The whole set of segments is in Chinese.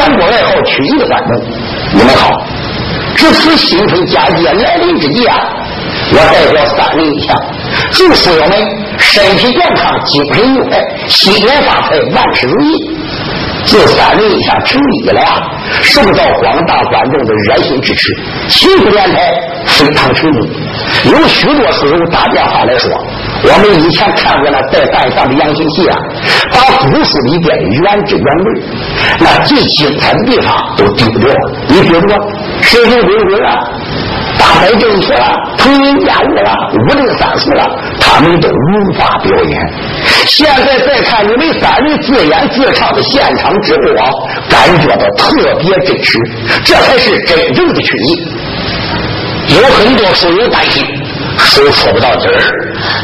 全国外号曲艺的观众，你们好！值此新春佳节来临之际啊，我代表三人一下，祝书友们身体健康，精神愉快，新年发财，万事如意。自三人一下成立以来啊，受到广大观众的热心支持，幸福电台非常成功。有许多书友打电话来说，我们以前看过那在半上的杨行戏啊，把古书里边原汁原味那最精彩的地方都丢掉了。你比如说神行鬼鬼啊，大摆正确了，腾云驾雾了，五灵三术了，他们都无法表演。现在再看你们三人自演自唱的现场直播，感觉到特别真实，这才是真正的曲艺。有很多书友担心。书说不到底儿，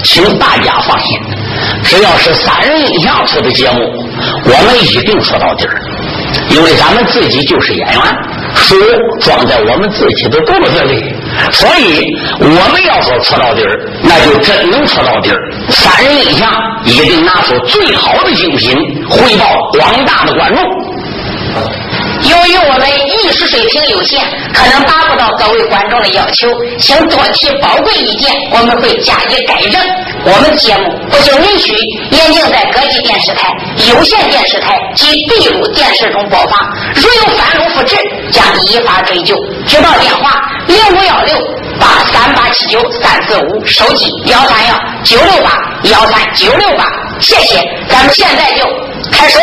请大家放心，只要是三人印象出的节目，我们一定说到底儿。因为咱们自己就是演员，书装在我们自己的肚子里，所以我们要说出到底儿，那就真能出到底儿。三人印象一定拿出最好的精品，回报广大的观众。由于我们艺术水平有限，可能达不到各位观众的要求，请多提宝贵意见，我们会加以改正。我们节目不仅允许眼睛在各级电视台、有线电视台及闭路电视中播放，如有翻录复制，将依法追究。举报电话：零五幺六八三八七九三四五，手机幺三幺九六八幺三九六八。谢谢，咱们现在就开始。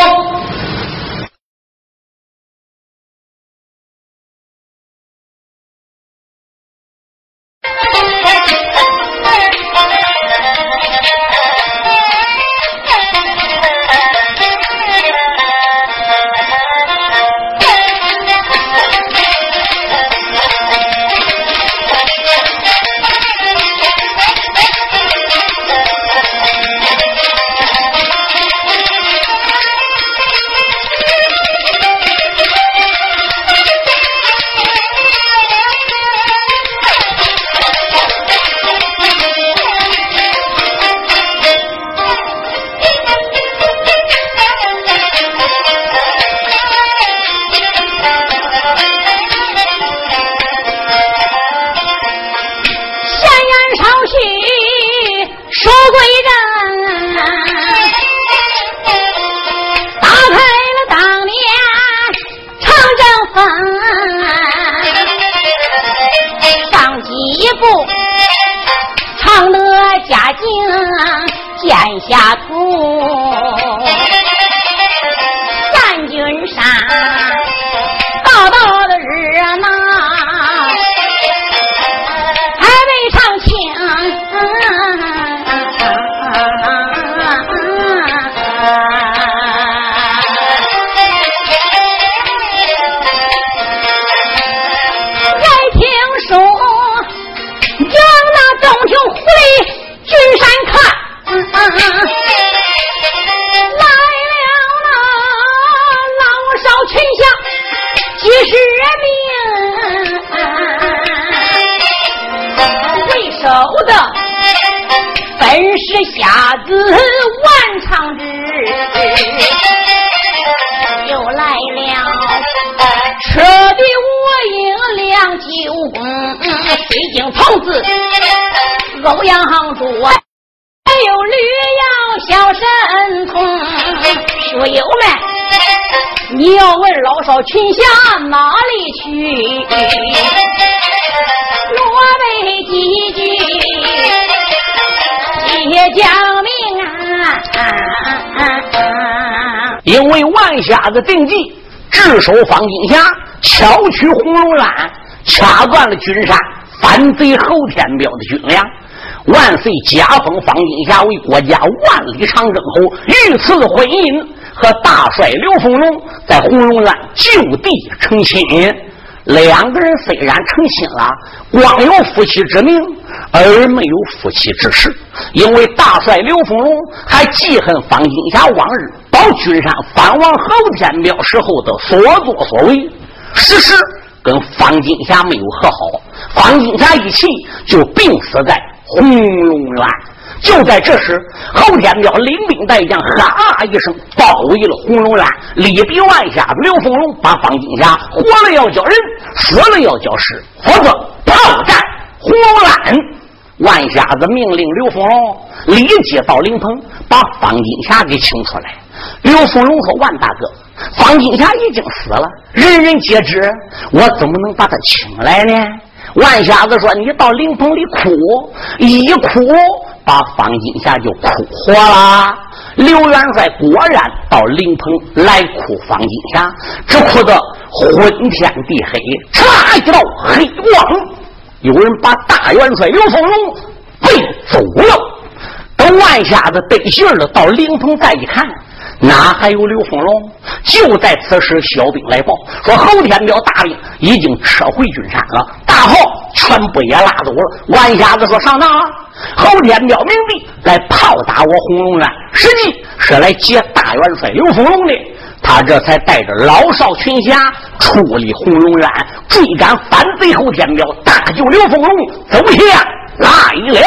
瞎子定计，智守方金霞，巧取红龙兰，掐断了君山反贼侯天彪的军粮。万岁加封方金霞为国家万里长征侯，御赐婚姻。和大帅刘凤龙在红龙山就地成亲，两个人虽然成亲了，光有夫妻之名而没有夫妻之实。因为大帅刘凤龙还记恨方金霞往日君山反王侯天彪时候的所作所为，事实跟方金霞没有和好。方金霞一气就病死在红龙山。就在这时，后天彪领兵带将，哈一声包围了红龙山，里比万下子刘凤龙把方金霞活了要叫人，死了要叫尸，否则炮战红龙山。万瞎子命令刘凤龙立即到灵棚把方金霞给请出来。刘凤龙说：“万大哥，方金霞已经死了，人人皆知，我怎么能把他请来呢？”万瞎子说：“你到灵棚里哭，一哭。”把方金霞就哭活了。刘元帅果然到灵棚来哭方金霞，只哭得昏天地黑，嚓一道黑光。有人把大元帅刘凤龙背走了。等万瞎子得信了，到灵棚再一看。哪还有刘凤龙？就在此时，小兵来报说侯天彪大兵已经撤回军山了，大炮全部也拉走了。万瞎子说：“上当了！侯天彪明帝来炮打我红龙院，实际是来接大元帅刘凤龙的。他这才带着老少群侠出离红龙院，追赶反贼侯天彪，大救刘凤龙，走下来了。”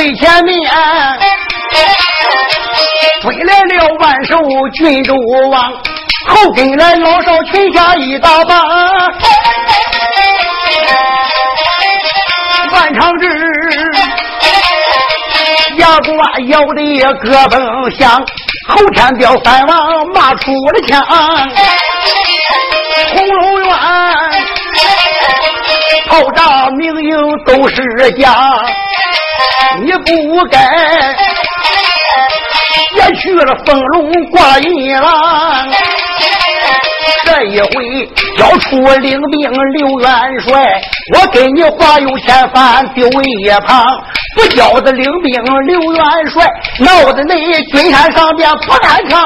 最前面追来了万寿郡主王，后跟来老少群侠一大帮。万长志牙瓜咬的咯嘣响，后天彪三王骂出了枪，红龙院炮仗明营都是假。你不该也去了风龙挂银郎，这一回交出领兵刘元帅，我给你华有千番丢一旁。不交的领兵刘元帅，闹得你军山上边不安康。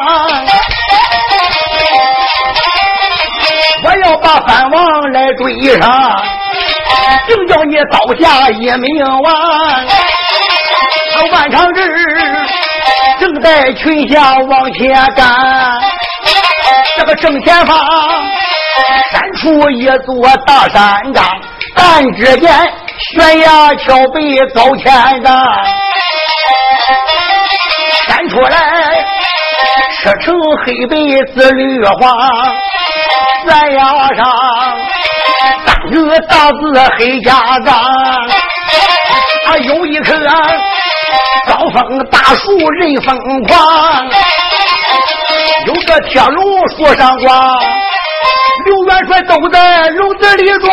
我要把藩王来追上，就叫你刀下一命亡。万长日正带群侠往前赶，这个正前方山出一座大山岗，但只见悬崖峭壁高千丈，山出来赤橙黑白紫绿黄，山崖上三个大字黑家岗，还有一棵。高峰大树人疯狂，有个铁笼树上挂，刘元帅都在笼子里装。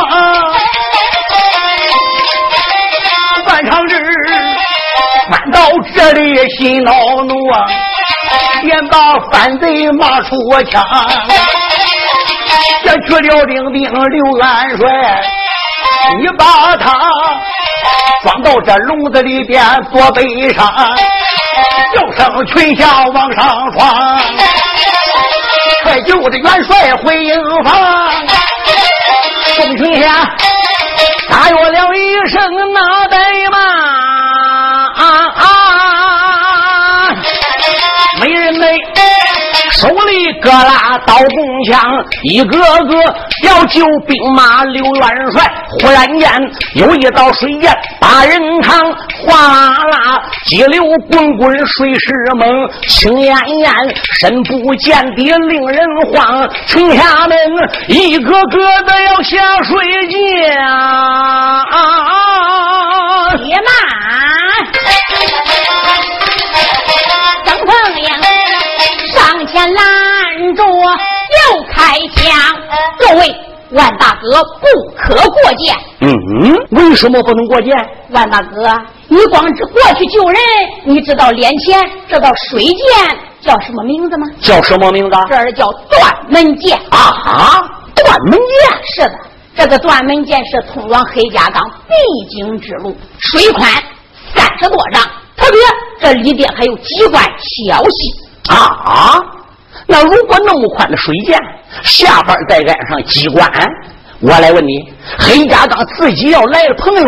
万长志翻到这里心恼怒啊，便把反贼骂出枪，先去了领兵刘元帅，你把他。装到这笼子里边坐背上，叫声群下往上闯，快救这元帅回营房。众群下大约了一声脑袋嘛，刀弓枪，一个个要救兵马刘元帅。忽然间有一道水烟把人扛，哗啦啦激流滚滚水势猛，青烟烟深不见底令人慌。群侠们一个个的要下水啊！别慢。位，万大哥不可过界。嗯，为什么不能过界？万大哥，你光知过去救人，你知道脸前这道水剑叫什么名字吗？叫什么名字？这儿叫断门剑啊！断门剑是的，这个断门剑是通往黑家岗必经之路，水宽三十多丈，特别这里边还有机关消息啊！那如果那么宽的水涧，下边再安上机关，我来问你：黑家岗自己要来的朋友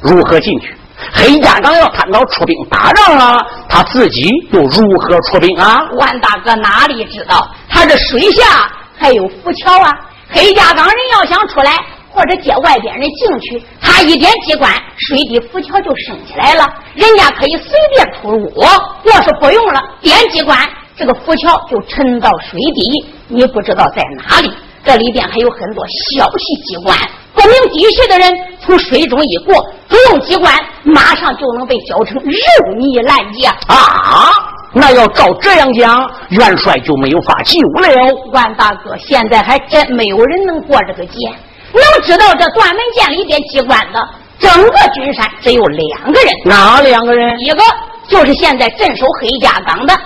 如何进去？黑家岗要看到出兵打仗了，他自己又如何出兵啊？万大哥哪里知道，他这水下还有浮桥啊！黑家岗人要想出来，或者接外边人进去，他一点机关，水底浮桥就升起来了，人家可以随便出入。要是不用了，点机关，这个浮桥就沉到水底，你不知道在哪里。这里边还有很多小细机关，不明底细的人从水中一过，不用机关，马上就能被搅成肉泥烂泥啊！那要照这样讲，元帅就没有法救了。万大哥，现在还真没有人能过这个剑，能知道这断门剑里边机关的，整个军山只有两个人。哪两个人？一个就是现在镇守黑家岗的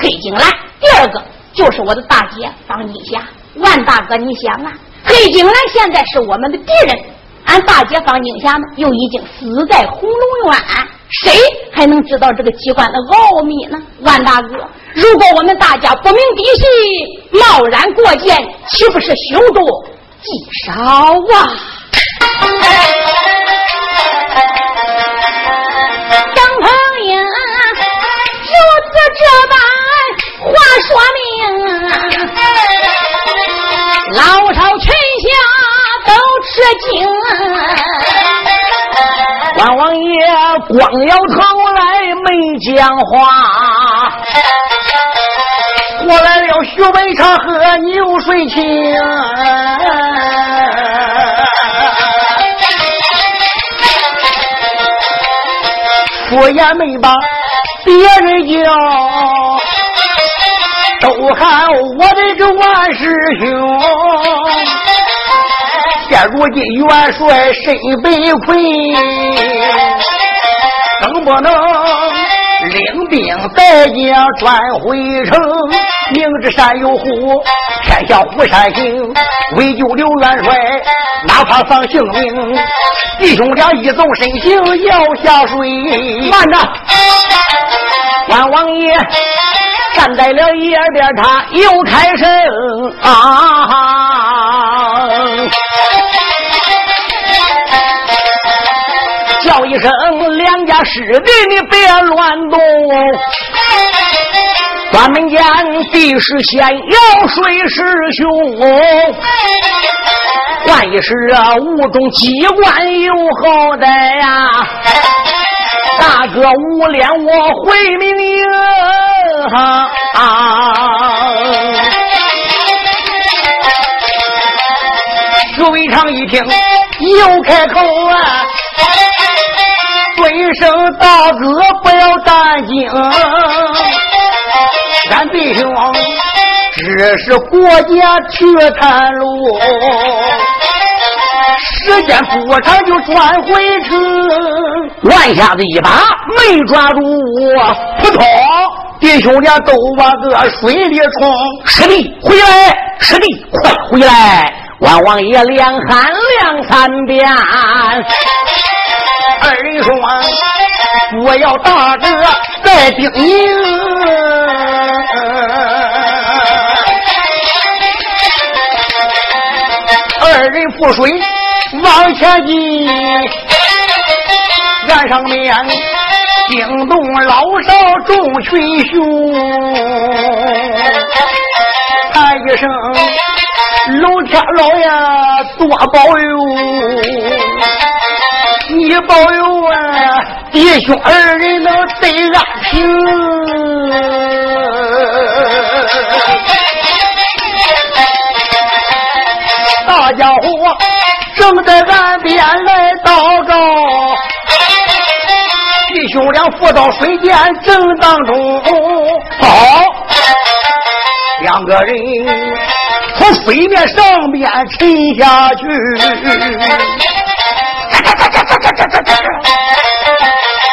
黑金兰，第二个就是我的大姐方金霞。万大哥，你想啊，黑金兰现在是我们的敌人，俺大姐方金霞呢又已经死在红龙院，谁还能知道这个机关的奥秘呢？万大哥，如果我们大家不明底细，贸然过剑，岂不是凶多吉少啊？惊，关王爷光摇头来没讲话，过来了徐渭茶喝牛水清，说也没把别人叫。都喊我的这万师兄，如今元帅身被困，更不能领兵带将转回城。明知山有虎，偏向虎山行。为救刘元帅，哪怕丧性命。弟兄俩一走身形要下水。慢着，关王爷。站在了一边，他又开声啊，一声：“两家师弟，你别乱动。关门间必是先要水师兄，万一是啊，吴中机关有好歹呀。”大哥无脸，我回命令。徐伟长一听，又开口啊，尊声大哥不要担惊，俺弟兄只是国家去探路。时间不长就转回城，万下子一把没抓住，扑通！弟兄俩都往个水里冲。师弟回来，师弟快回来！万王爷连喊两三遍。二人说：“我要大哥再叮咛。”二人负水。往前进，岸上面惊动老少众群雄，喊一声龙天老爷多保佑，你保佑啊，弟兄二人能得安平。大家伙。正在岸边来祷告，弟兄俩扶到水间正当中。好，两个人从水面上面沉下去。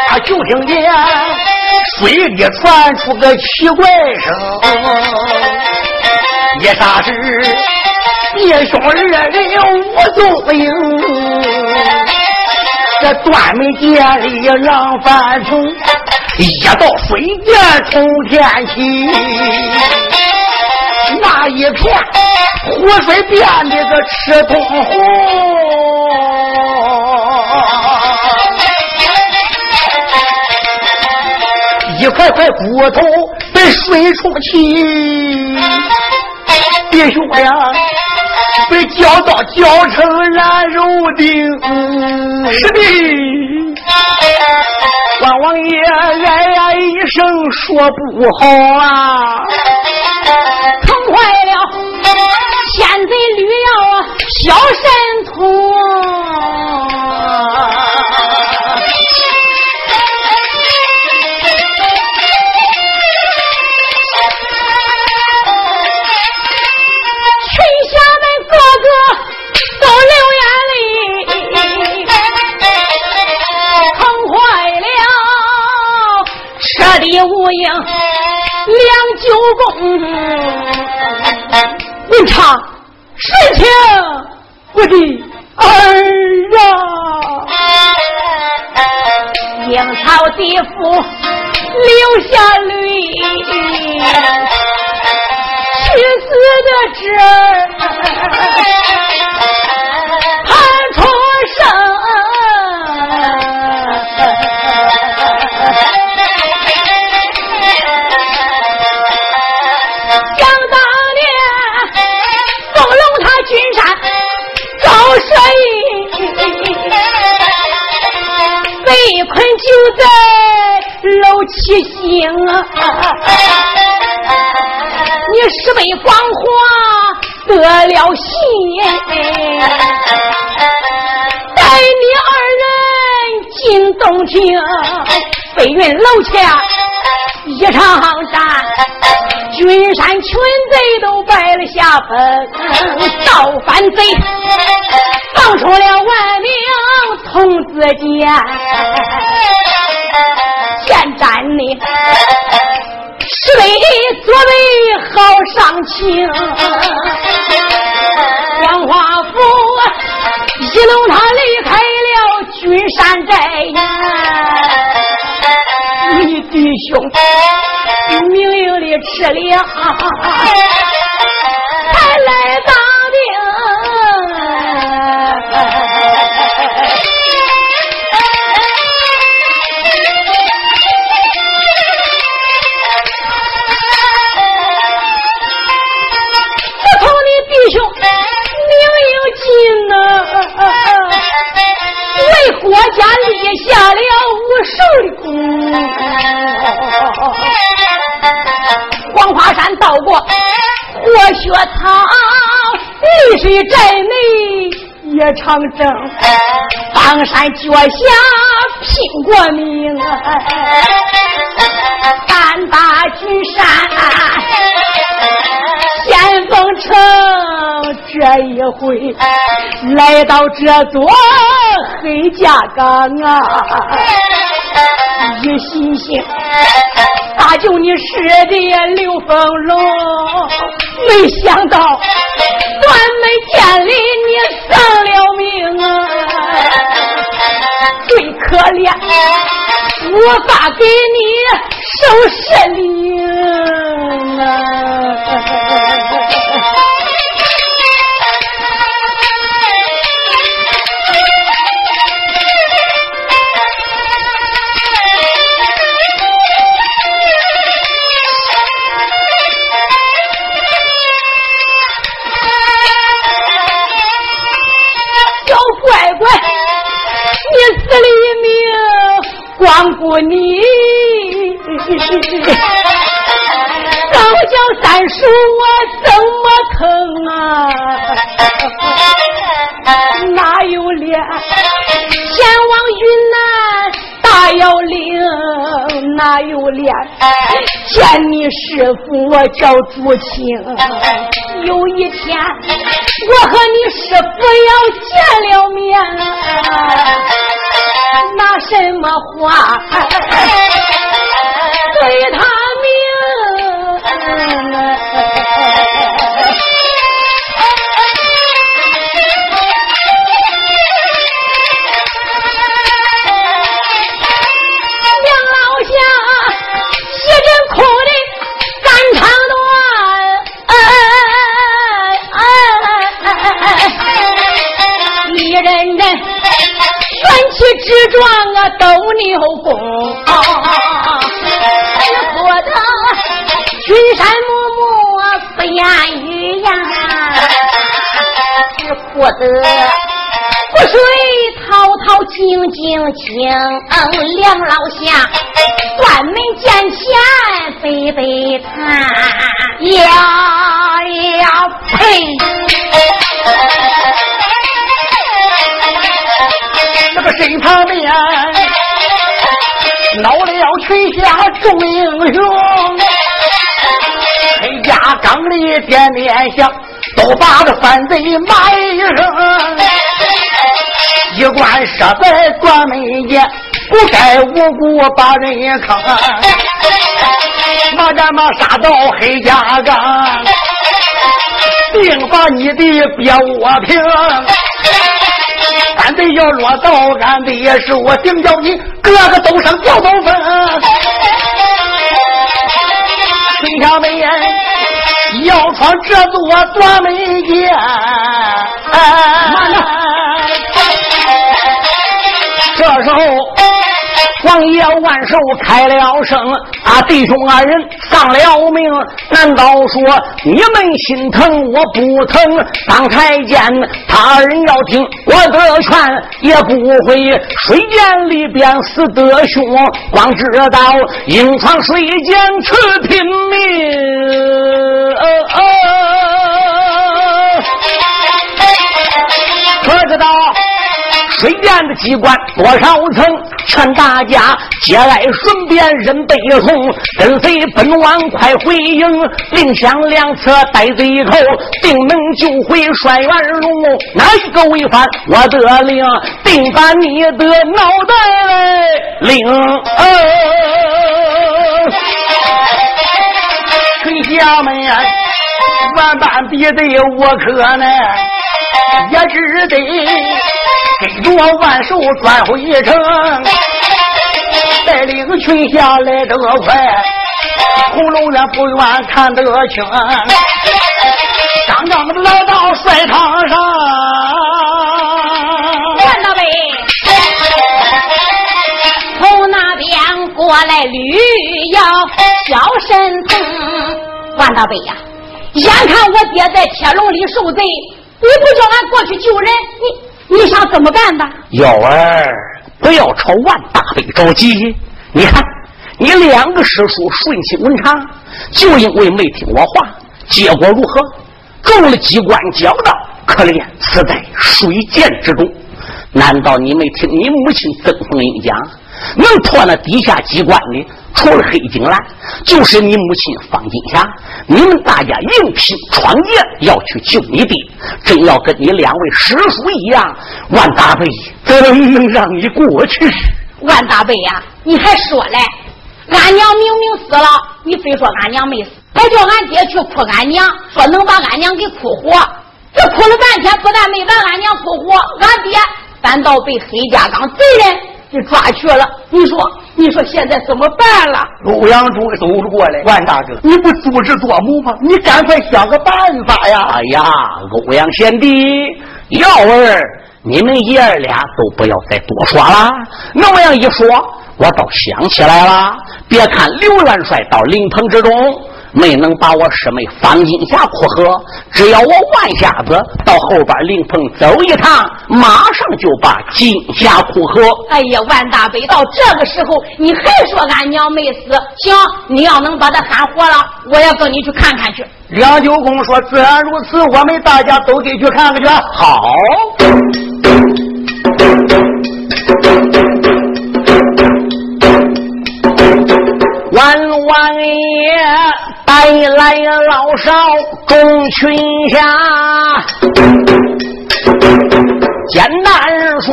他就听见水里传出个奇怪声，一霎时。弟兄二人无踪影，这断门剑里浪翻腾，一到水涧冲天起，那一片湖水变得个赤通红，一块块骨头被水冲起，弟兄呀。被绞刀绞成烂肉丁。是的，关王爷哎呀一声说不好啊，疼坏了，奸贼吕要小神通。九公，文昌事情我的儿啊，阴曹地府留下泪，去死的侄儿。在楼七星，你十倍光华得了信，带你二人进洞庭，飞云楼下一场战，君山群贼都败了下风，造反贼放出了万名童子剑。你。是为作为好上情，杨华福一路他离开了君山寨你弟兄明明的吃粮，才来到山到过活血汤，绿水寨内也长征，方山脚下拼过命，胆大君山先锋城，这一回来到这座。黑家岗啊，一心心搭救你师弟刘凤龙，没想到断眉剑里你丧了命啊！最可怜，无法给你收尸灵啊！光顾你，高叫三叔，我怎么疼啊？哪有脸前往云南大要领？哪有脸见你师傅？我叫朱青。有一天，我和你师傅要见了面。拿什么话对他明？之状啊，斗牛功，说的群山默默不言语呀。只哭得不水滔滔，静静清。梁老下关门见钱，悲悲叹呀呀呸！这个身旁边闹了群下众英雄，黑家刚里点点响，都把这反贼骂一声。一关设在关门间，不该无辜把人坑。马战马杀到黑家岗，定把你的表我平。俺得要落到俺的手，定叫你个个都上吊刀锋。崔下门要闯这座断门间。王爷万寿开了声啊，弟兄二人丧了命。难道说你们心疼我不疼？当太监他二人要听我的劝，也不会水涧里边死得凶。光知道硬闯水涧去拼命，可知道？水涧的机关多少层？劝大家节哀顺变，人悲痛，跟随本王快回营。令响两侧带贼口，定能救回帅元荣。哪一个违反我的令，定把你的脑袋领。崔家门万般逼得我可奈，也只得。跟着万寿转回城，带领群下来得快，红龙院不愿看得清，刚刚来到帅堂上，万大伟从那边过来驴要小神童，万大伟呀，眼看我爹在铁笼里受罪，你不叫俺过去救人，你。你想怎么办吧？幺儿，不要朝万大伟着急。你看，你两个师叔顺心文长，就因为没听我话，结果如何？中了机关角道，可怜死在水涧之中。难道你没听你母亲曾凤英讲，能破那地下机关的？除了黑金兰，就是你母亲方金霞，你们大家硬拼闯劫，要去救你爹。真要跟你两位师叔一样，万大贝怎能让你过去？万大贝呀，你还说嘞？俺娘明明死了，你非说俺娘没死，还叫俺爹去哭俺娘，说能把俺娘给哭活。这哭了半天，不但没把俺娘哭活，俺爹反倒被黑家岗贼人给抓去了。你说？你说现在怎么办了？欧阳柱走了过来，万大哥，你不足智多谋吗？你赶快想个办法呀！哎呀，欧阳贤弟，耀儿，你们爷儿俩都不要再多说了。那样一说，我倒想起来了。别看刘元帅到灵棚之中。没能把我师妹放进下哭河，只要我万瞎子到后边灵棚走一趟，马上就把金霞哭河。哎呀，万大北到这个时候，你还说俺娘没死？行，你要能把她喊活了，我要跟你去看看去。梁九公说：“自然如此，我们大家都得去看看去。”好。万王爷带来老少众群下，简单说，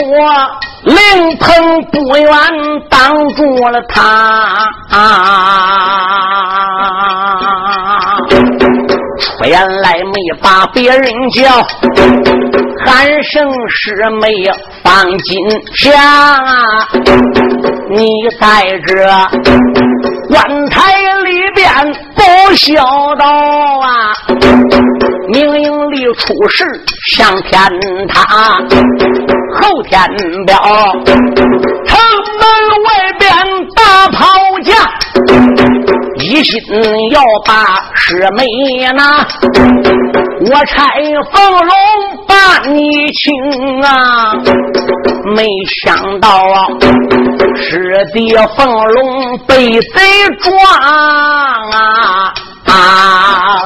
灵棚不远挡住了他。出言来没把别人叫，喊声师妹放金霞，你在这。棺材里边不孝道啊，明明里出事向天塌，后天表城门外边大炮架，一心要把师妹拿，我拆凤龙把你请啊！没想到啊，师弟凤龙被贼撞啊！啊，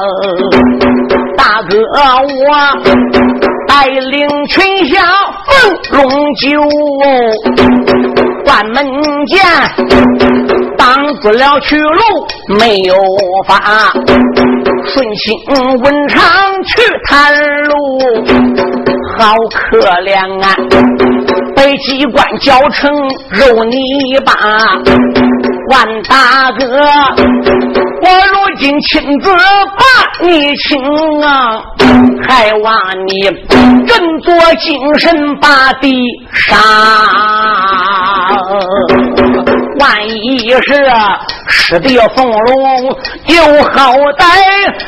大哥我带领群侠凤龙九关门剑，挡住了去路，没有法。顺心文昌去探路，好可怜啊！被机关绞成肉泥巴，万大哥，我如今亲自把你请啊，还望你振作精神把敌杀。万一是师弟凤龙又好歹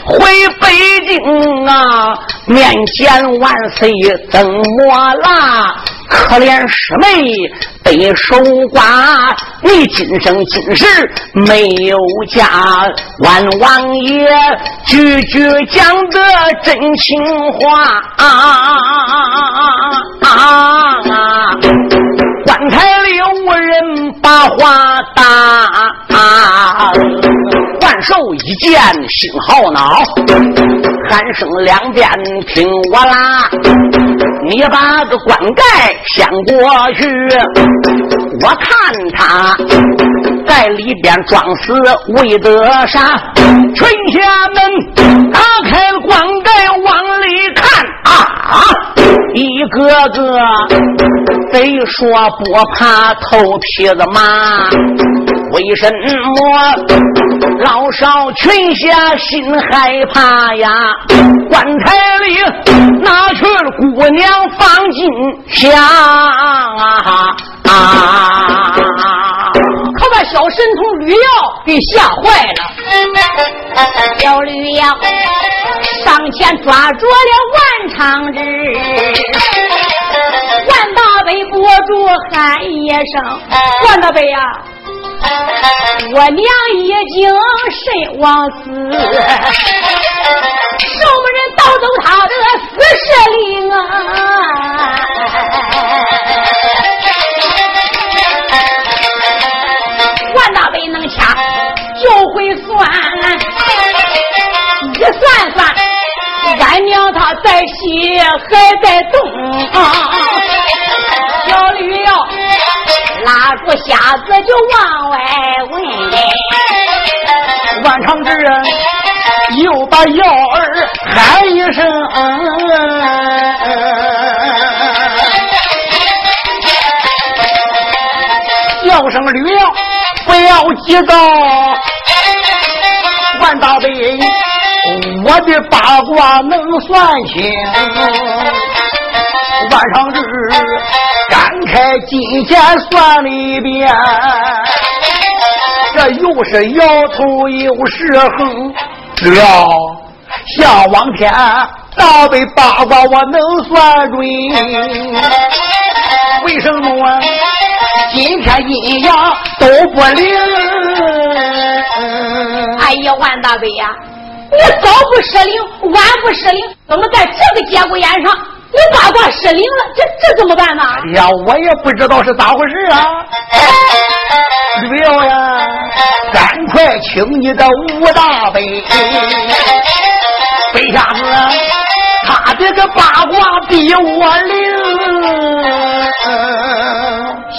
回北京啊，面见万岁怎么啦？可怜师妹得守寡，你今生今世没有家。万王爷句句讲的真情话啊啊！棺材里无人把话答，万寿一见心好恼，喊声两遍听我啦！你把个棺盖掀过去，我看他在里边装死为得啥？群侠们打开棺盖往里看啊，一个个贼说不怕头皮子麻。为什么老少群侠心害怕呀？棺材里拿去了姑娘放金香啊！可把小神童吕耀给吓坏了。小吕耀上前抓住了万长志，万大伟不住喊一声：“万大伟呀！”我娘已经身亡死，什么人盗走他的死尸灵啊？万大伟能掐就会算，一算算，俺娘她在西还在东，小拉住瞎子就往外问，万长之人又把幺儿喊一声，叫声吕耀，不要急躁，万大伟，我的八卦能算清，晚上日。展开金钱算了一遍，这又是摇头又是横，只要想往天，大杯八卦我能算准。为什么啊今天阴阳都不灵？哎呀，万大伟呀，你早不失灵，晚不失灵，怎么在这个节骨眼上？你八卦失灵了，这这怎么办呢？哎呀，我也不知道是咋回事啊！吕耀呀，赶快请你的吴大悲，飞下子，他这个八卦比我灵。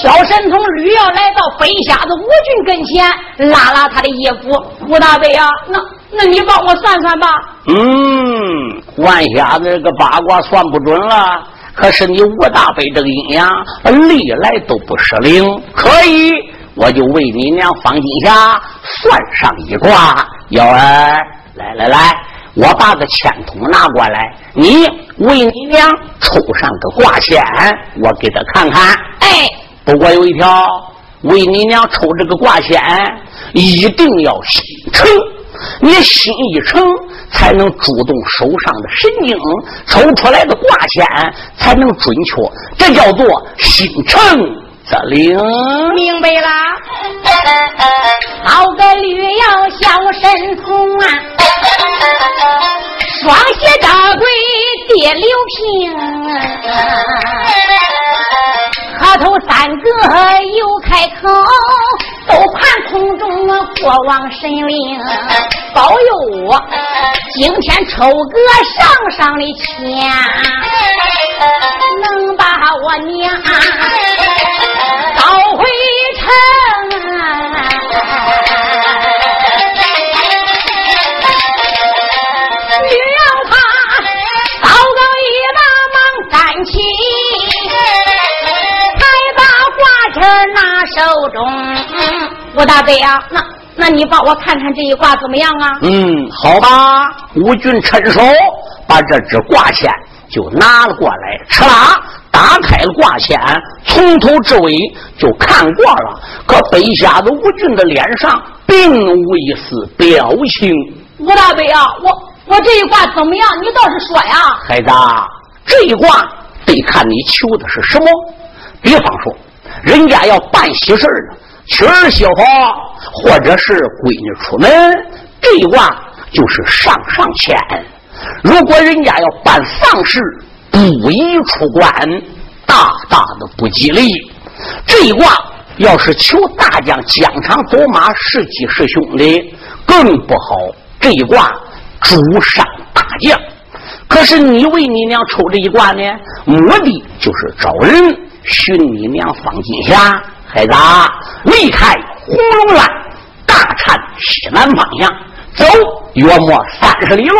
小神童吕耀来到飞瞎子吴俊跟前，拉拉他的衣服。吴大悲啊，那那你帮我算算吧。嗯，万瞎子这个八卦算不准了。可是你吴大悲这个阴阳历来都不失灵，可以，我就为你娘方金霞算上一卦。幺儿，来来来，我把个签筒拿过来，你为你娘抽上个卦签，我给他看看。哎。不过有一条，为你娘抽这个卦签，一定要心诚。你心一诚，才能主动手上的神经，抽出来的卦签才能准确。这叫做心诚则灵。明白了。好个绿要小神童啊，双鞋扎跪地六平。三个又开口，都盼空中过往神灵保佑我，今天抽个上上的签，能把我娘中，吴大伯呀，那那你帮我看看这一卦怎么样啊？嗯，好吧。吴俊趁手把这只卦签就拿了过来，哧啦，打开了卦签，从头至尾就看过了。可北下的吴俊的脸上并无一丝表情。吴大伯啊，我我这一卦怎么样？你倒是说呀。孩子，这一卦得看你求的是什么。比方说。人家要办喜事呢，娶儿媳妇，或者是闺女出门，这一卦就是上上签。如果人家要办丧事，不宜出关，大大的不吉利。这一卦要是求大将疆场走马，是吉是凶的，更不好。这一卦主上大将，可是你为你娘抽这一卦呢，目的就是找人。寻你娘方金霞，孩子，离开红龙山，大禅西南方向走，约莫三十里路，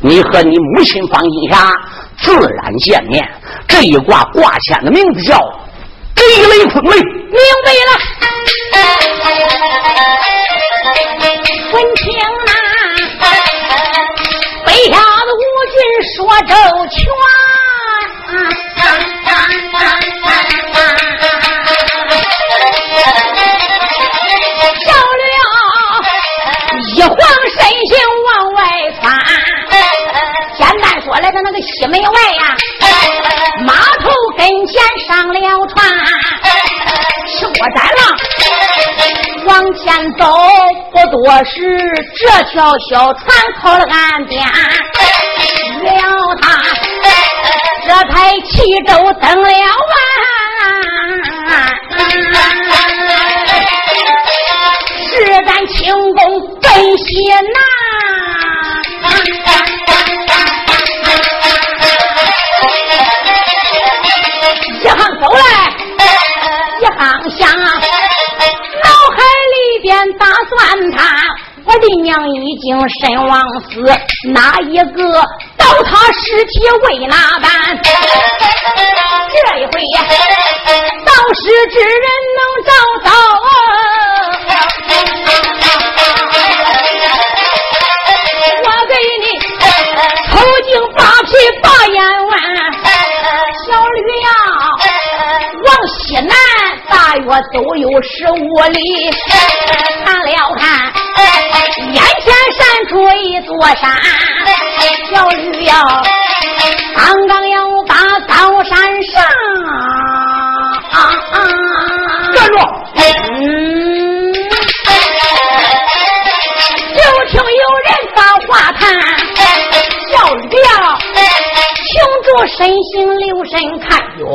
你和你母亲方金霞自然见面。这一卦卦签的名字叫“贼雷坤雷”，明白了。闻听那北下的吴军说周全。西门外呀，码头跟前上了船，吃过斩了，往前走不多时，这条小船靠了岸边，了他这才齐州登了岸。是咱轻功奔西南，打算他，我的娘已经身亡死，哪一个倒他尸体为哪般？这一回倒是之人能找到。大约都有十五里。看了看，眼前闪出一座山，小驴呀，刚刚要把高山上，站住！嗯。就听有人把话谈，小了，停住身形，留神看哟，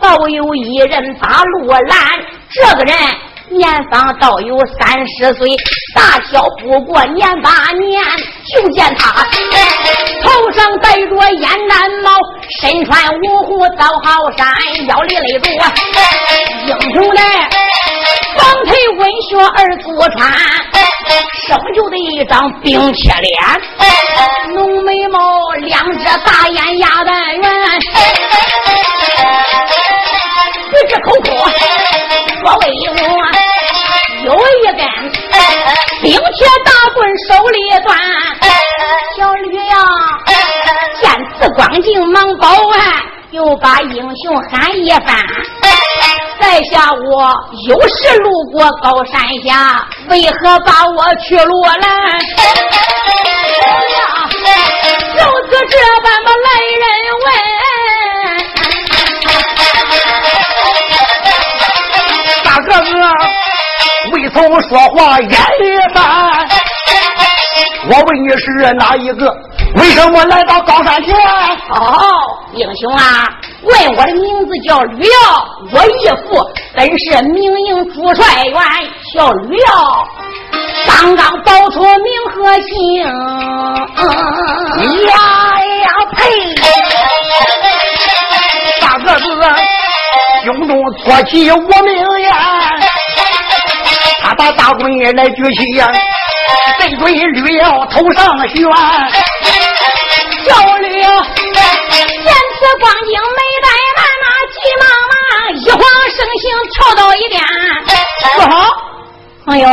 倒有一人把路拦，这个人。年方倒有三十岁，大小不过年八年。就见他头上戴着烟南帽，身穿五虎造好衫，腰里勒着英雄的双腿温血而足穿，生就的一张冰铁脸，浓眉毛，两只大眼鸭蛋圆，一只口口说为我。有一根冰铁大棍手里端，小吕呀，见此光景忙报案，又把英雄喊一番。在下我有时路过高山下，为何把我去落拦？就此这般么来人问，从说话言一番，我问你是哪一个？为什么来到高山前？哦，英雄啊，问我的名字叫吕耀，我义父本是明营主帅员小吕耀，刚刚报出名和姓。呀呀呸！大个子胸中托起我名言，他把大棍来举起呀，对准吕耀头上悬。小吕，见此光景，没怠慢呐，急忙忙一晃身形跳到一边。不好，朋友，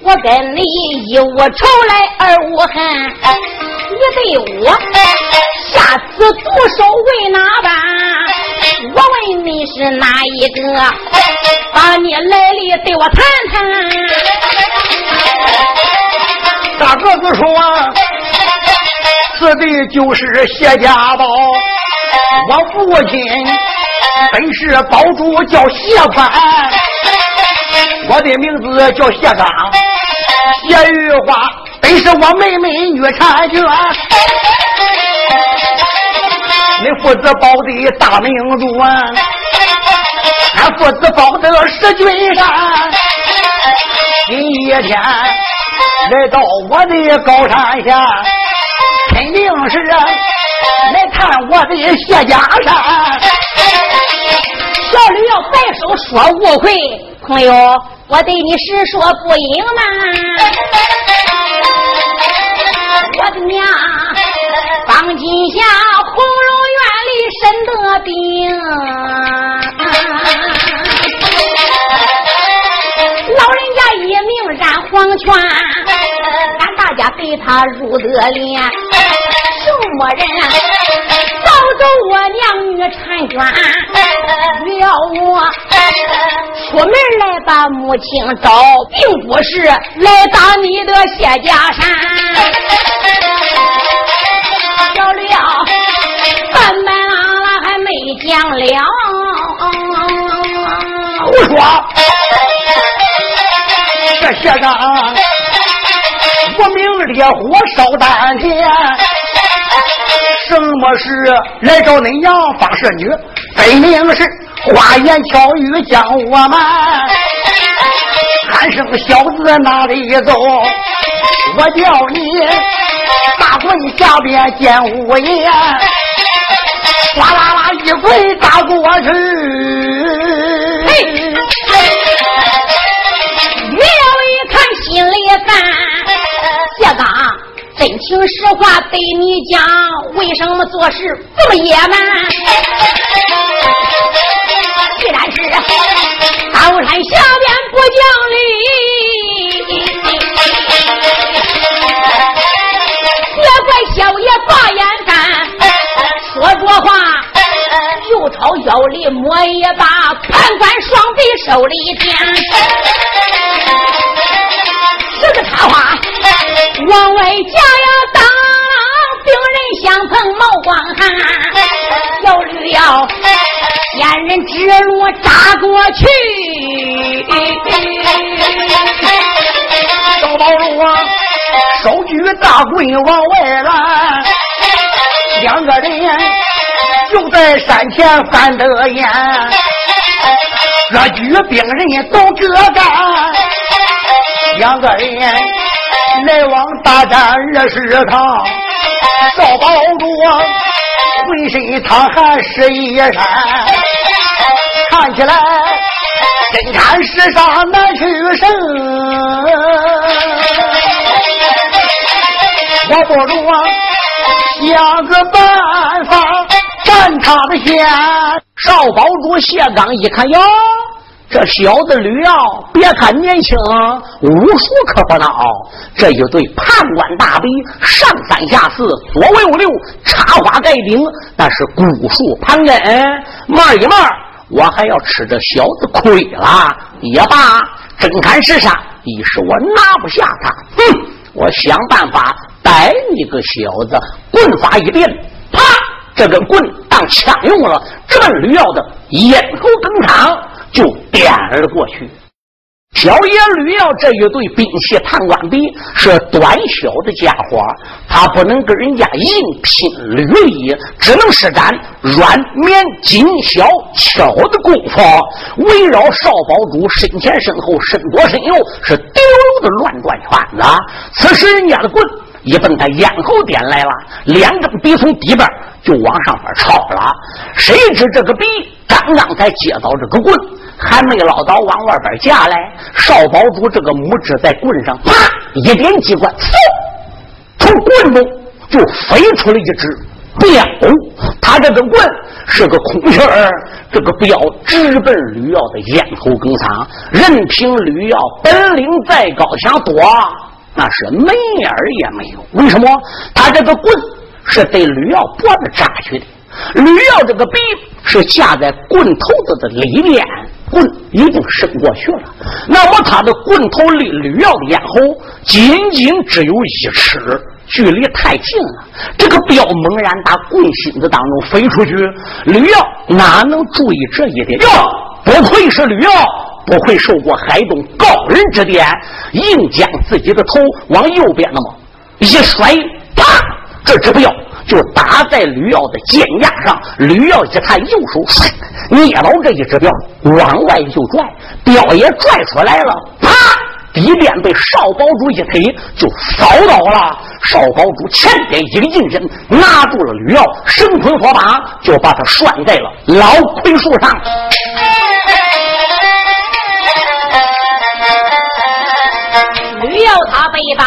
我跟你一无仇来二无恨，你对我下此毒手为哪般？我问你是哪一个？把你来历对我谈谈。大个子说。此地就是谢家宝，我父亲本是堡主，叫谢宽，我的名字叫谢刚。谢玉花本是我妹妹女婵娟，你父子保的大明珠，俺父子保的是君山。今一天来到我的高山下。肯定是来看我的谢家山。小吕要摆手说误会，朋友，我对你实说不隐瞒。我的娘，方今夏红真得病，老人家一命染黄泉，俺大家对他入得殓。什么人抱走我娘女婵娟，要我出门来把母亲找，并不是来打你的谢家山。小刘，讲了，胡说！这谢长，我命烈火烧丹田。什么事来找恁娘方氏女？分明是花言巧语将我瞒。喊声小子哪里走？我叫你大棍下边见五爷，哗啦啦一棍打过去。嘿，岳一看心里烦，谢刚。真情实话对你讲，为什么做事这么野蛮？既然是高山下边不讲理，又朝腰里摸一把，判官双臂手里掂，这个插花。往外家呀，当病人相碰冒光汗，小驴要仙人指路扎过去，小宝路啊，手举大棍往外拦，两个人就在山前翻得眼，各举病人都各干，两个人。来往大战二十趟，赵宝柱浑身淌汗湿衣衫，看起来真看世上难取胜。我不如想个办法看他的先。少宝主谢刚一看哟。这小子吕耀，别看年轻，武术可不孬。这一对判官大笔，上三下四，左为五六，插花盖顶，那是古树盘根。慢一慢，我还要吃这小子亏了。也罢，真看是啥，一时我拿不下他。哼，我想办法逮你个小子。棍法一变，这根棍当枪用了，这吕耀的咽喉登场。就点了过去。小爷吕耀这一对兵器判官比是短小的家伙，他不能跟人家硬拼履历，只能施展软绵紧小巧的功夫，围绕少保主身前身后身左身右是丢的乱转圈子。此时人家的棍一奔他咽喉点来了，两根笔从底边就往上边抄了。谁知这个笔刚刚才接到这个棍。还没捞到往外边架来，少保主这个拇指在棍上啪一点机关，嗖，从棍中就飞出了一只镖。他这个棍是个空气儿，这个镖直奔吕耀的咽喉根上。任凭吕耀本领再高，想躲那是门眼儿也没有。为什么？他这个棍是对吕耀脖子扎去的。吕耀这个臂是架在棍头子的里面。棍已经伸过去了，那么他的棍头离吕耀的咽喉仅仅只有一尺，距离太近了。这个镖猛然打棍心子当中飞出去，吕耀哪能注意这一点？哟，不愧是吕耀，不会受过海东高人指点，硬将自己的头往右边那么一甩，啪，这只镖。就打在吕耀的肩胛上，吕耀一看，右手捏牢这一只镖，往外就拽，镖也拽出来了，啪！地边被少保主一推，就扫倒了。少保主前边一个应身，拿住了吕耀，神捆火把，就把他拴在了老槐树上。叫他背绑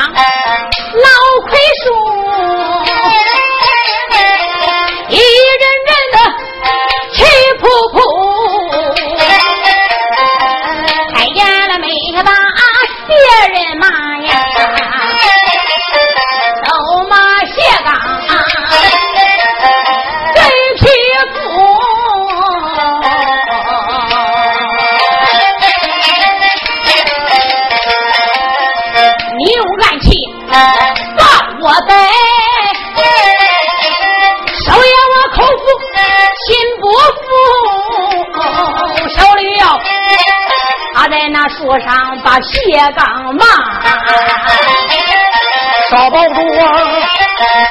树上把谢刚骂。少保主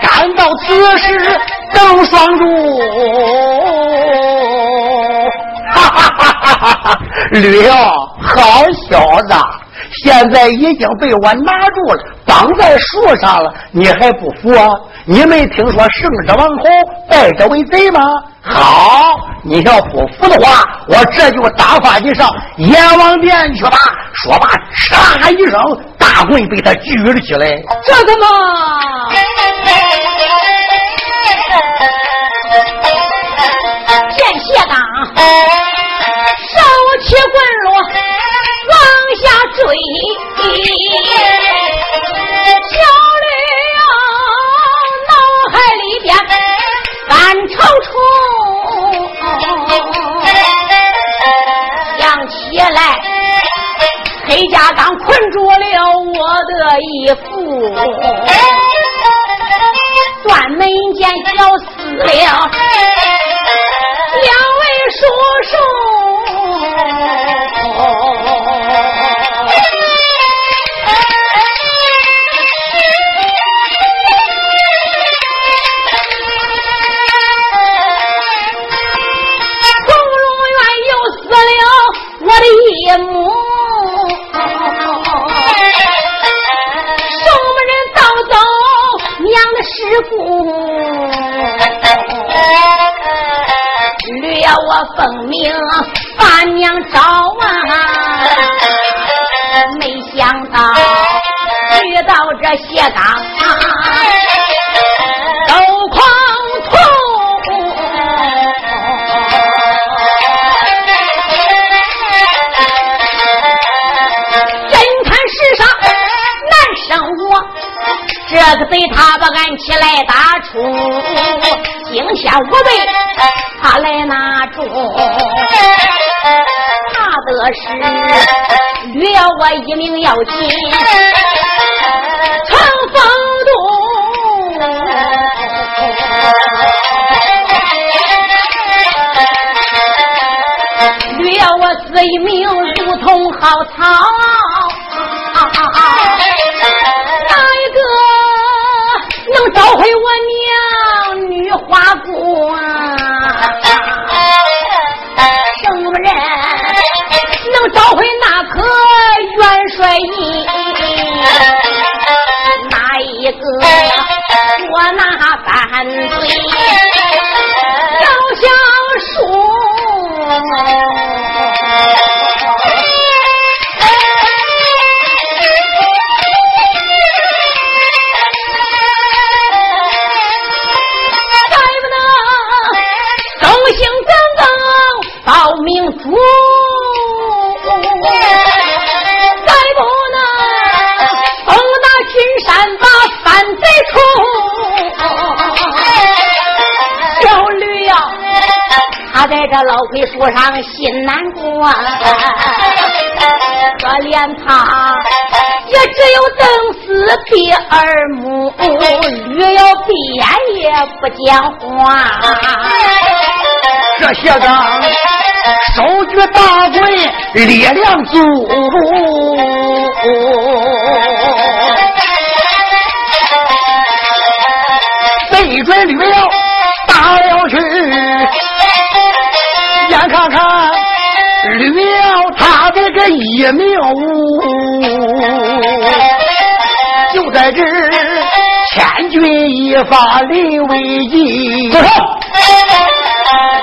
赶到此时都双住，哈哈哈哈哈哈！吕耀，好小子，现在已经被我拿住了，绑在树上了，你还不服啊？你没听说胜者王侯，败者为贼吗？好，你要不服的话，我这就打发你上阎王殿去吧。说罢，唰一声，大棍被他举了起来。这个嘛？见谢刚手起棍落，往下追。黑家刚困住了我的义父，断门间小死了奉命把娘找啊，没想到遇到这谢刚、都狂徒。真看世上难生我，这个贼他把俺起来打出，惊吓我被。他来拿住，怕的是遇了我一命要紧，成风洞。遇了我罪名如同好草，哪一个能找回我你？哪一个我那犯罪在这老槐树上心难过，可怜他也只有等死的二母，驴要闭眼也不讲话。这些个手举大棍，力量足，对准驴个一命就在这千钧一发临危急。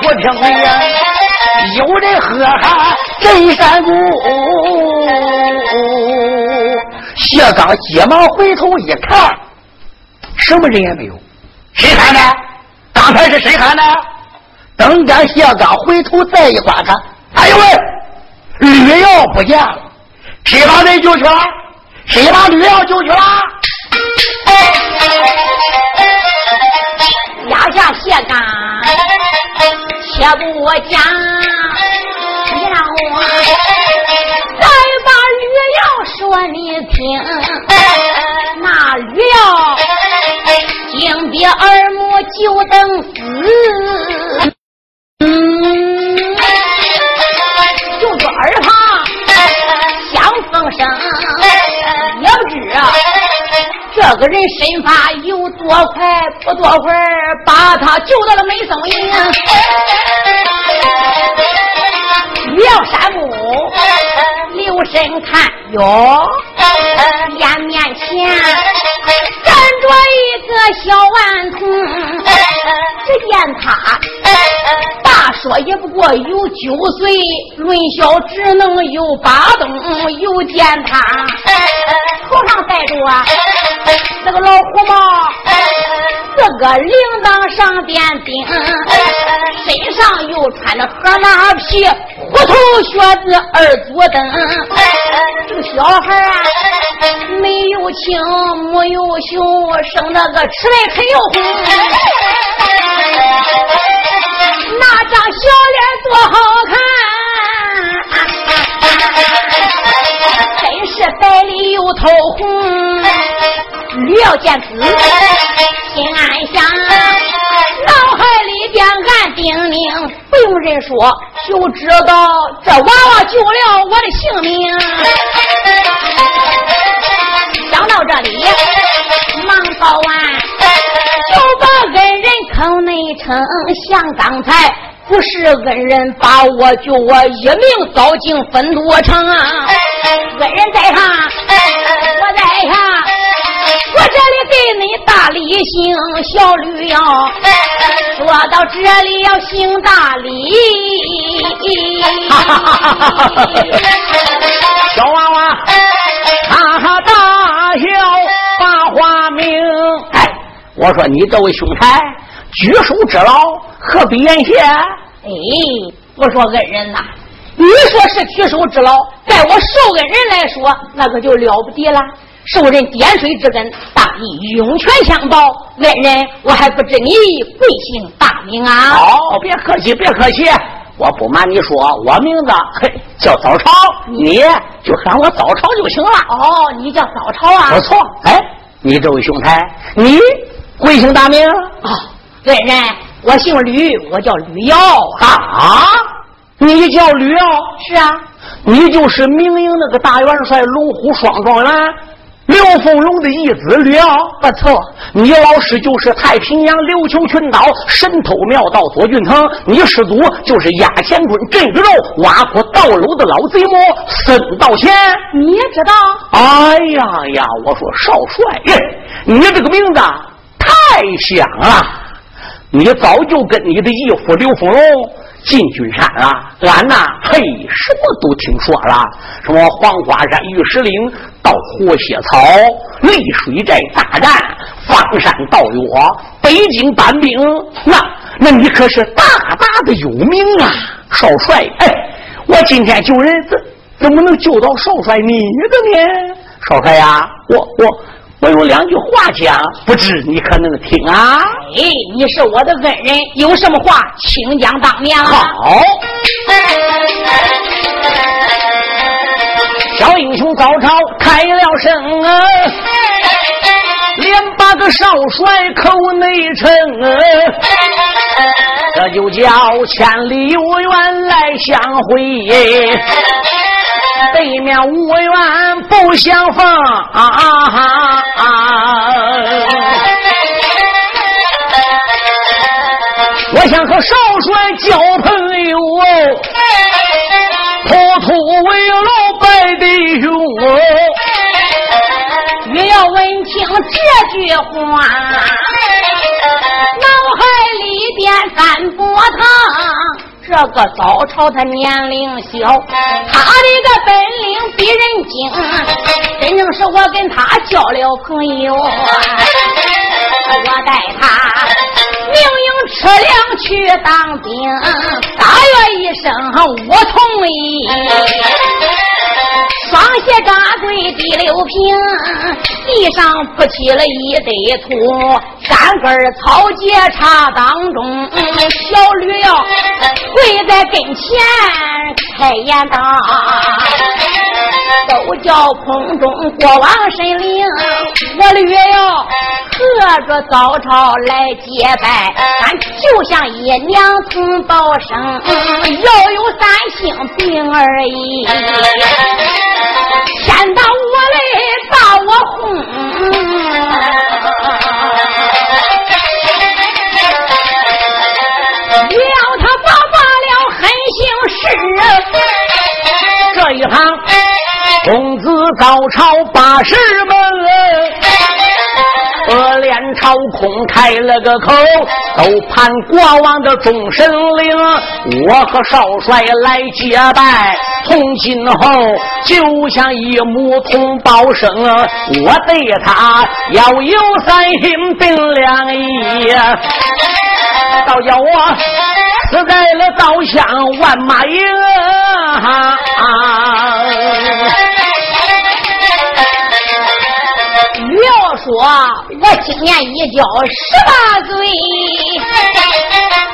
我听呀，有人喝喊镇山谷。谢刚急忙回头一看，什么人也没有。谁喊的？刚才是谁喊的？等赶谢刚回头再一观看，哎呦喂，绿药不见了，谁把人救去了？谁把绿药救去了？压下谢干，且不讲，让我再把绿药说你听。那绿药经别二母就等死。也个人身法有多快，不多会儿把他救到了美松营。梁山木留神看哟，眼面前站着一个小顽童，只见他说也不过有九岁，论小只能有八冬。又见他 头上戴着啊 那个老虎帽，四个铃铛上点钉，身上又穿着河马皮。虎头靴子二足蹬，这个小孩啊，没有青，没有秀，生那个齿白很又红，小脸多好看，真是白里又透红。吕要见此，心暗想。脑海里边暗叮咛，不用人说就知道这娃娃救了我的性命。想到这里，忙报完，就把恩人坑内称。像刚才不是恩人把我救我一命遭进分多城，恩人在上，我在下。我这里给你大礼行，小驴要说到这里要行大礼。小娃娃哈哈大笑把话明。哎，我说你这位兄台举手之劳何必言谢？哎，我说恩人呐，你说是举手之劳，在我受恩人来说，那可就了不得了。受人点水之恩，大义涌泉相报。恩人，我还不知你贵姓大名啊？哦，别客气，别客气。我不瞒你说，我名字嘿叫早朝，你就喊我早朝就行了。哦，你叫早朝啊？不错。哎，你这位兄台，你贵姓大名？哦，恩人，我姓吕，我叫吕耀啊。你叫吕耀？是啊。你就是明营那个大元帅龙虎双状元刘凤龙的义子吕耀？不错。你老师就是太平洋琉球群岛神偷妙道左俊腾，你师祖就是压乾坤镇宇宙挖苦道楼的老贼魔孙道贤。你也知道？哎呀呀！我说少帅，你这个名字太响了，你早就跟你的义父刘凤龙。进军山了，俺呐，嘿，什么都听说了，什么黄花山玉石岭到活血草，丽水寨大战，方山盗药，北京搬兵，那那你可是大大的有名啊，少帅！哎，我今天救人，怎怎么能救到少帅你的呢？少帅呀，我我。我有两句话讲，不知你可能听啊？哎，你是我的恩人，有什么话请讲当面了。好，小英雄早朝开了声啊，连八个少帅口内称啊，这就叫千里有缘来相会。对面无缘不相逢啊，我想和少帅交朋友，破土为老拜弟兄。越要问清这句话，脑海里边三波汤。这个早朝他年龄小，他的个本领比人精，真正是我跟他交了朋友，我带他明营吃粮去当兵，大约一声我同意。双鞋扎跪地六平，地上铺起了一堆土，三根草结插当中，小驴哟跪在跟前开言道：都叫空中国王神灵，我驴哟着早朝来结拜，俺就像爷娘从报生，要有三星病而已。天打我嘞，把我哄！要他爸爸了，狠心事。这一行，公子早朝八十门。朝空开了个口，都盼国王的众神灵。我和少帅来结拜，从今后就像一母同胞生。我对他要有三心并两意，倒叫我死在了稻香万马营。说，我今年一交十八岁。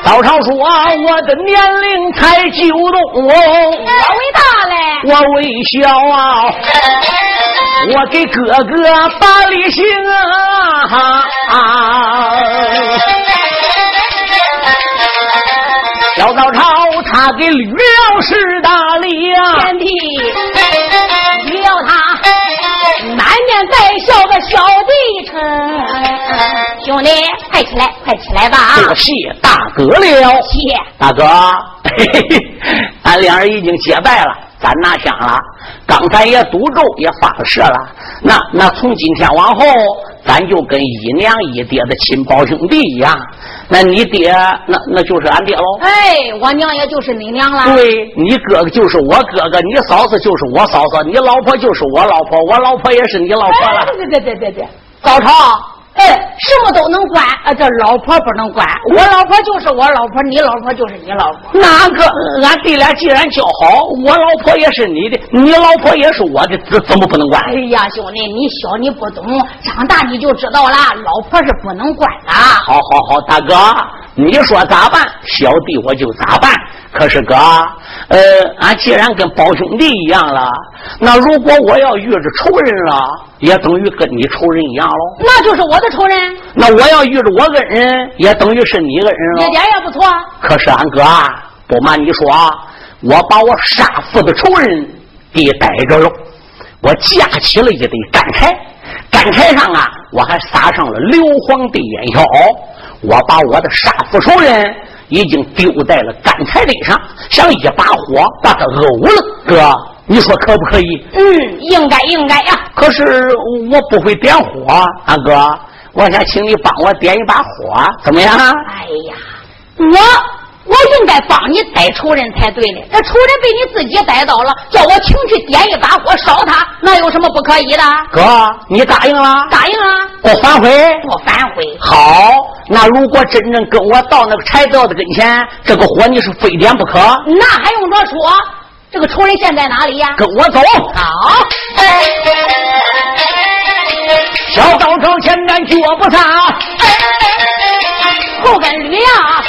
早朝说，我的年龄才九冬。我为大嘞，我为小啊，我给哥哥把礼行啊。小早朝，他给吕老师大礼啊。贤弟，兄弟，快起来，快起来吧！多谢大哥了，谢大哥。嘿嘿嘿，俺俩人已经结拜了，咱拿香了。刚才也赌咒，也发了誓了。那那从今天往后，咱就跟一娘一爹的亲胞兄弟一样。那你爹，那那就是俺爹喽。哎，我娘也就是你娘了。对你哥哥就是我哥哥，你嫂子就是我嫂子，你老婆就是我老婆，我老婆也是你老婆了。对对对对对，早朝。哎，什么都能管，啊，这老婆不能管。我老婆就是我老婆，你老婆就是你老婆。哪个？俺弟俩既然交好，我老婆也是你的，你老婆也是我的，怎怎么不能管？哎呀，兄弟，你小你不懂，长大你就知道了。老婆是不能管的。好好好，大哥，你说咋办？小弟我就咋办。可是哥，呃，俺既然跟胞兄弟一样了，那如果我要遇着仇人了，也等于跟你仇人一样喽。那就是我的仇人。那我要遇着我恩人，也等于是你恩人了。一点也不错。可是俺哥，不瞒你说啊，我把我杀父的仇人给逮着了，我架起了一堆干柴，干柴上啊，我还撒上了硫磺的烟硝，我把我的杀父仇人已经丢在了干柴堆上，想一把火把他沤了。哥，你说可不可以？嗯，应该应该呀。可是我不会点火，啊哥，我想请你帮我点一把火，怎么样？哎呀，我。我应该帮你逮仇人才对呢。那仇人被你自己逮到了，叫我请去点一把火烧他，那有什么不可以的？哥，你答应了？答应了。不反悔？不反悔。好，那如果真正跟我到那个柴灶的跟前，这个火你是非点不可。那还用着说？这个仇人现在哪里呀？跟我走。好。小刀朝前面，脚不撒。后跟驴呀。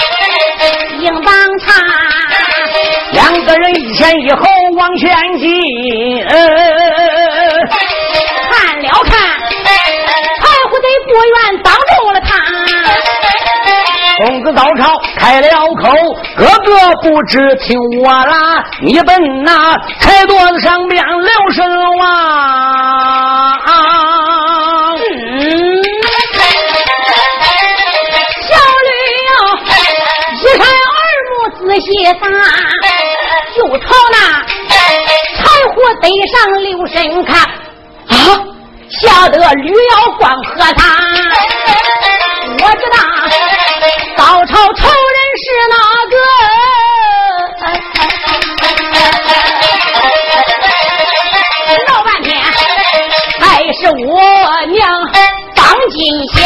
硬邦叉，两个人一前一后往前进，我不知听我啦，你奔那柴垛子上边留神望。嗯。仔细看，就朝那柴火堆上留神看，啊，吓得驴要光喝他。我知道，早朝仇人是那。心。